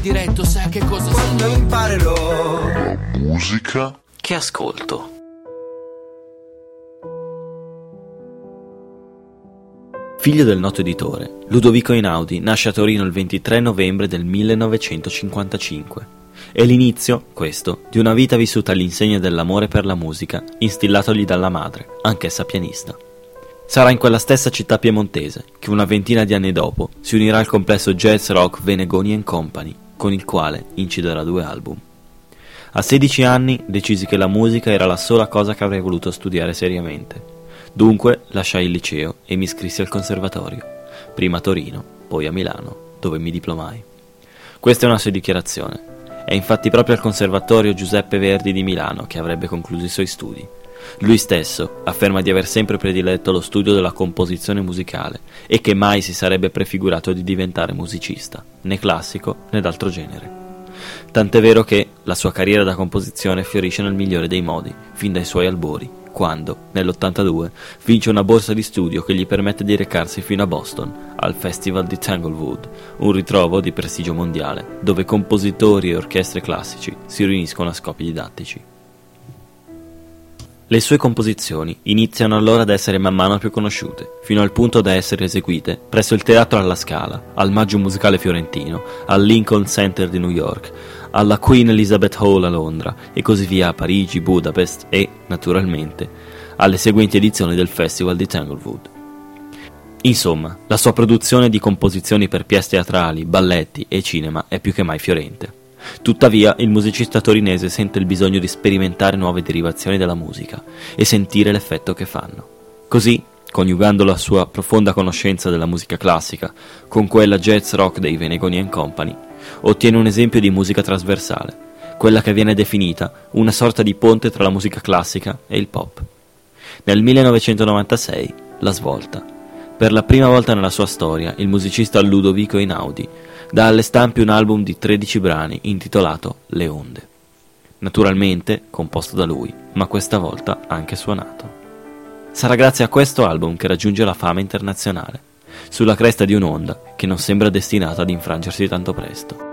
diretto, sai che cosa Quando imparerò. Musica. Che ascolto? Figlio del noto editore, Ludovico Einaudi nasce a Torino il 23 novembre del 1955. È l'inizio, questo, di una vita vissuta all'insegna dell'amore per la musica, instillatogli dalla madre, anch'essa pianista. Sarà in quella stessa città piemontese che una ventina di anni dopo si unirà al complesso jazz rock Venegoni Company, con il quale inciderà due album. A 16 anni decisi che la musica era la sola cosa che avrei voluto studiare seriamente. Dunque lasciai il liceo e mi iscrissi al conservatorio, prima a Torino, poi a Milano, dove mi diplomai. Questa è una sua dichiarazione. È infatti proprio al Conservatorio Giuseppe Verdi di Milano che avrebbe concluso i suoi studi. Lui stesso afferma di aver sempre prediletto lo studio della composizione musicale e che mai si sarebbe prefigurato di diventare musicista, né classico né d'altro genere. Tant'è vero che la sua carriera da composizione fiorisce nel migliore dei modi, fin dai suoi albori, quando, nell'82, vince una borsa di studio che gli permette di recarsi fino a Boston, al Festival di Tanglewood, un ritrovo di prestigio mondiale, dove compositori e orchestre classici si riuniscono a scopi didattici. Le sue composizioni iniziano allora ad essere man mano più conosciute, fino al punto da essere eseguite presso il Teatro alla Scala, al Maggio Musicale Fiorentino, al Lincoln Center di New York, alla Queen Elizabeth Hall a Londra e così via a Parigi, Budapest e, naturalmente, alle seguenti edizioni del Festival di Tanglewood. Insomma, la sua produzione di composizioni per pièce teatrali, balletti e cinema è più che mai fiorente. Tuttavia, il musicista torinese sente il bisogno di sperimentare nuove derivazioni della musica e sentire l'effetto che fanno. Così, coniugando la sua profonda conoscenza della musica classica con quella jazz rock dei Venegoni Company, ottiene un esempio di musica trasversale, quella che viene definita una sorta di ponte tra la musica classica e il pop. Nel 1996, la svolta. Per la prima volta nella sua storia, il musicista Ludovico Einaudi dà alle stampe un album di 13 brani intitolato Le Onde. Naturalmente composto da lui, ma questa volta anche suonato. Sarà grazie a questo album che raggiunge la fama internazionale, sulla cresta di un'onda che non sembra destinata ad infrangersi tanto presto.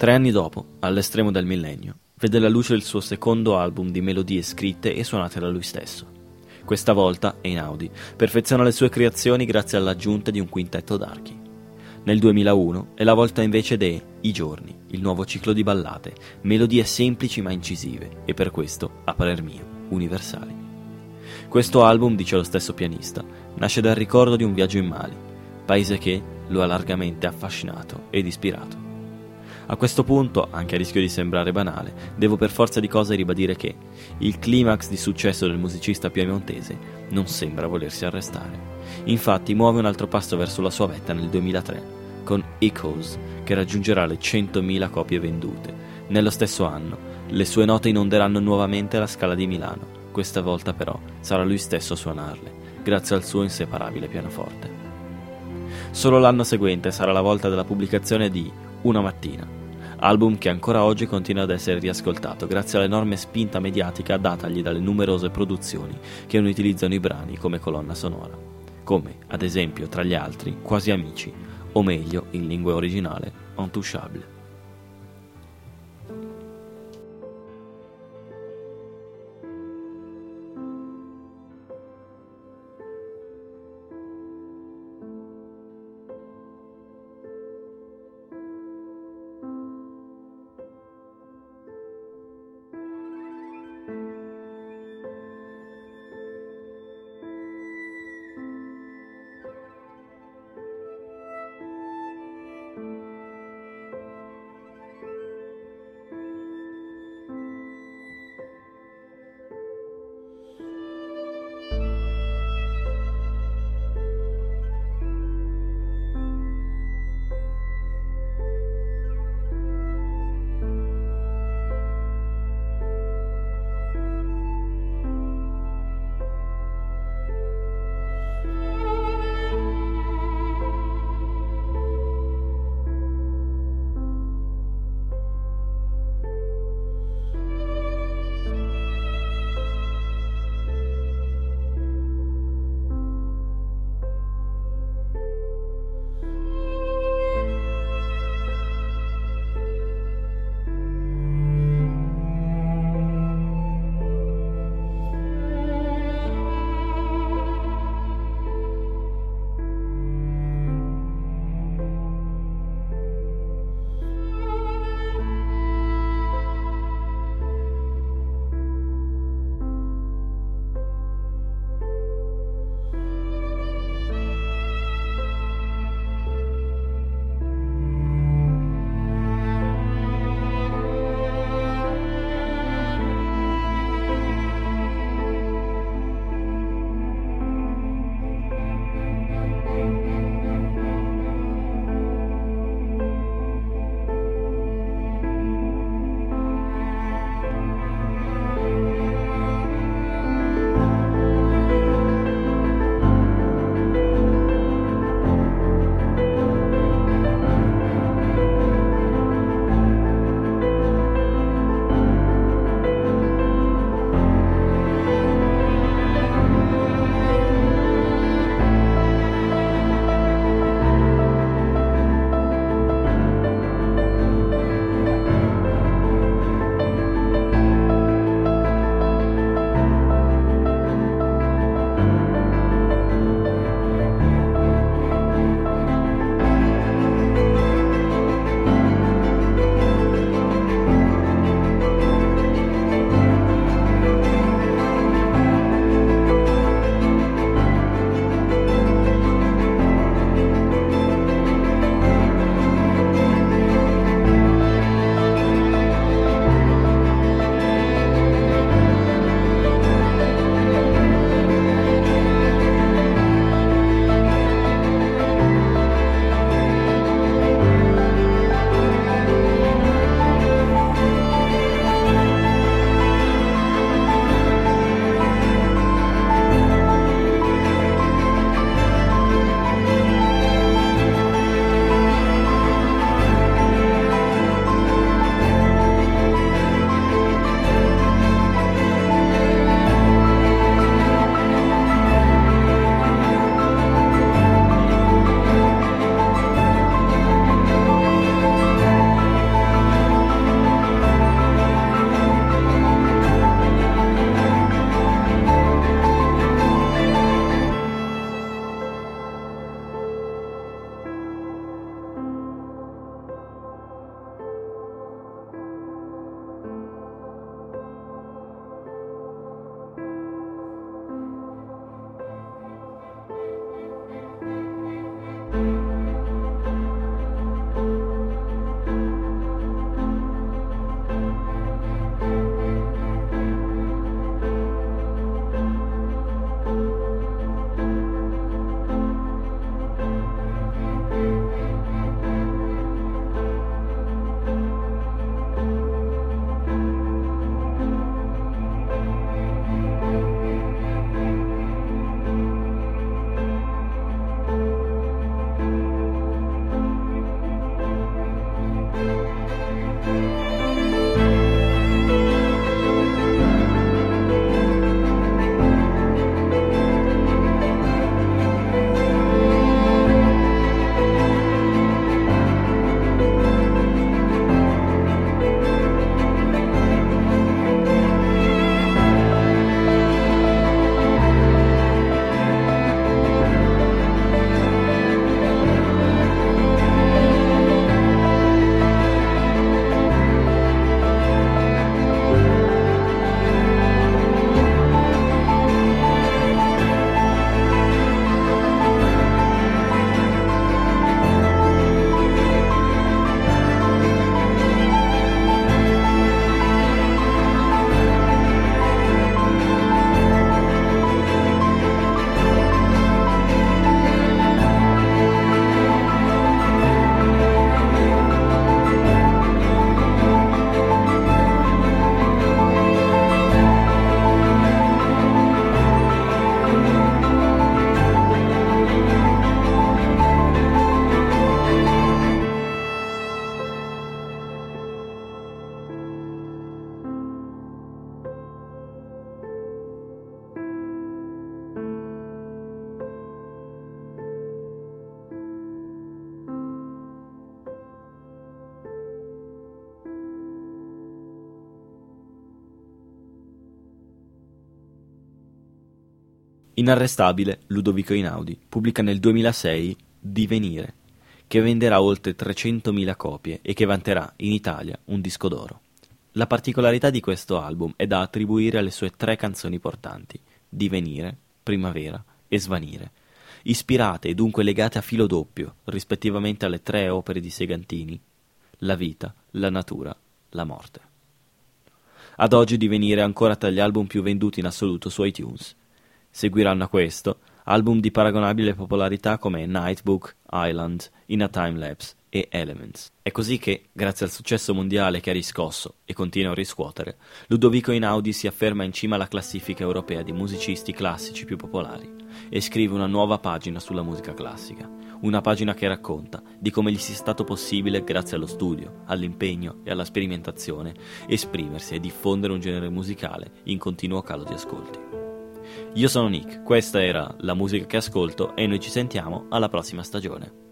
Tre anni dopo, all'estremo del millennio, vede la luce il suo secondo album di melodie scritte e suonate da lui stesso. Questa volta, Einaudi perfeziona le sue creazioni grazie all'aggiunta di un quintetto d'archi. Nel 2001 è la volta invece de I giorni, il nuovo ciclo di ballate, melodie semplici ma incisive e per questo, a parer mio, universali. Questo album, dice lo stesso pianista, nasce dal ricordo di un viaggio in Mali, paese che lo ha largamente affascinato ed ispirato. A questo punto, anche a rischio di sembrare banale, devo per forza di cose ribadire che il climax di successo del musicista piemontese non sembra volersi arrestare. Infatti muove un altro passo verso la sua vetta nel 2003, con Echoes, che raggiungerà le 100.000 copie vendute. Nello stesso anno, le sue note inonderanno nuovamente la scala di Milano, questa volta però sarà lui stesso a suonarle, grazie al suo inseparabile pianoforte. Solo l'anno seguente sarà la volta della pubblicazione di Una mattina, album che ancora oggi continua ad essere riascoltato grazie all'enorme spinta mediatica datagli dalle numerose produzioni che ne utilizzano i brani come colonna sonora, come ad esempio tra gli altri Quasi Amici, o meglio in lingua originale Intouchable. Inarrestabile, Ludovico Inaudi pubblica nel 2006 Divenire, che venderà oltre 300.000 copie e che vanterà in Italia un disco d'oro. La particolarità di questo album è da attribuire alle sue tre canzoni portanti, Divenire, Primavera e Svanire, ispirate e dunque legate a filo doppio, rispettivamente alle tre opere di Segantini, La vita, la natura, la morte. Ad oggi Divenire è ancora tra gli album più venduti in assoluto su iTunes, Seguiranno a questo album di paragonabile popolarità come Nightbook, Island, In a Time Lapse e Elements. È così che, grazie al successo mondiale che ha riscosso e continua a riscuotere, Ludovico Inaudi si afferma in cima alla classifica europea di musicisti classici più popolari e scrive una nuova pagina sulla musica classica, una pagina che racconta di come gli sia stato possibile, grazie allo studio, all'impegno e alla sperimentazione, esprimersi e diffondere un genere musicale in continuo calo di ascolti. Io sono Nick, questa era la musica che ascolto e noi ci sentiamo alla prossima stagione.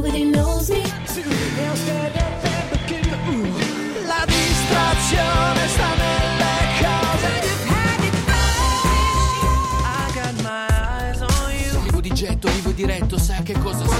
Nobody knows me. La distrazione sta nelle cose. I got my eyes on you. Vivo di getto, vivo diretto, sai che cosa sono?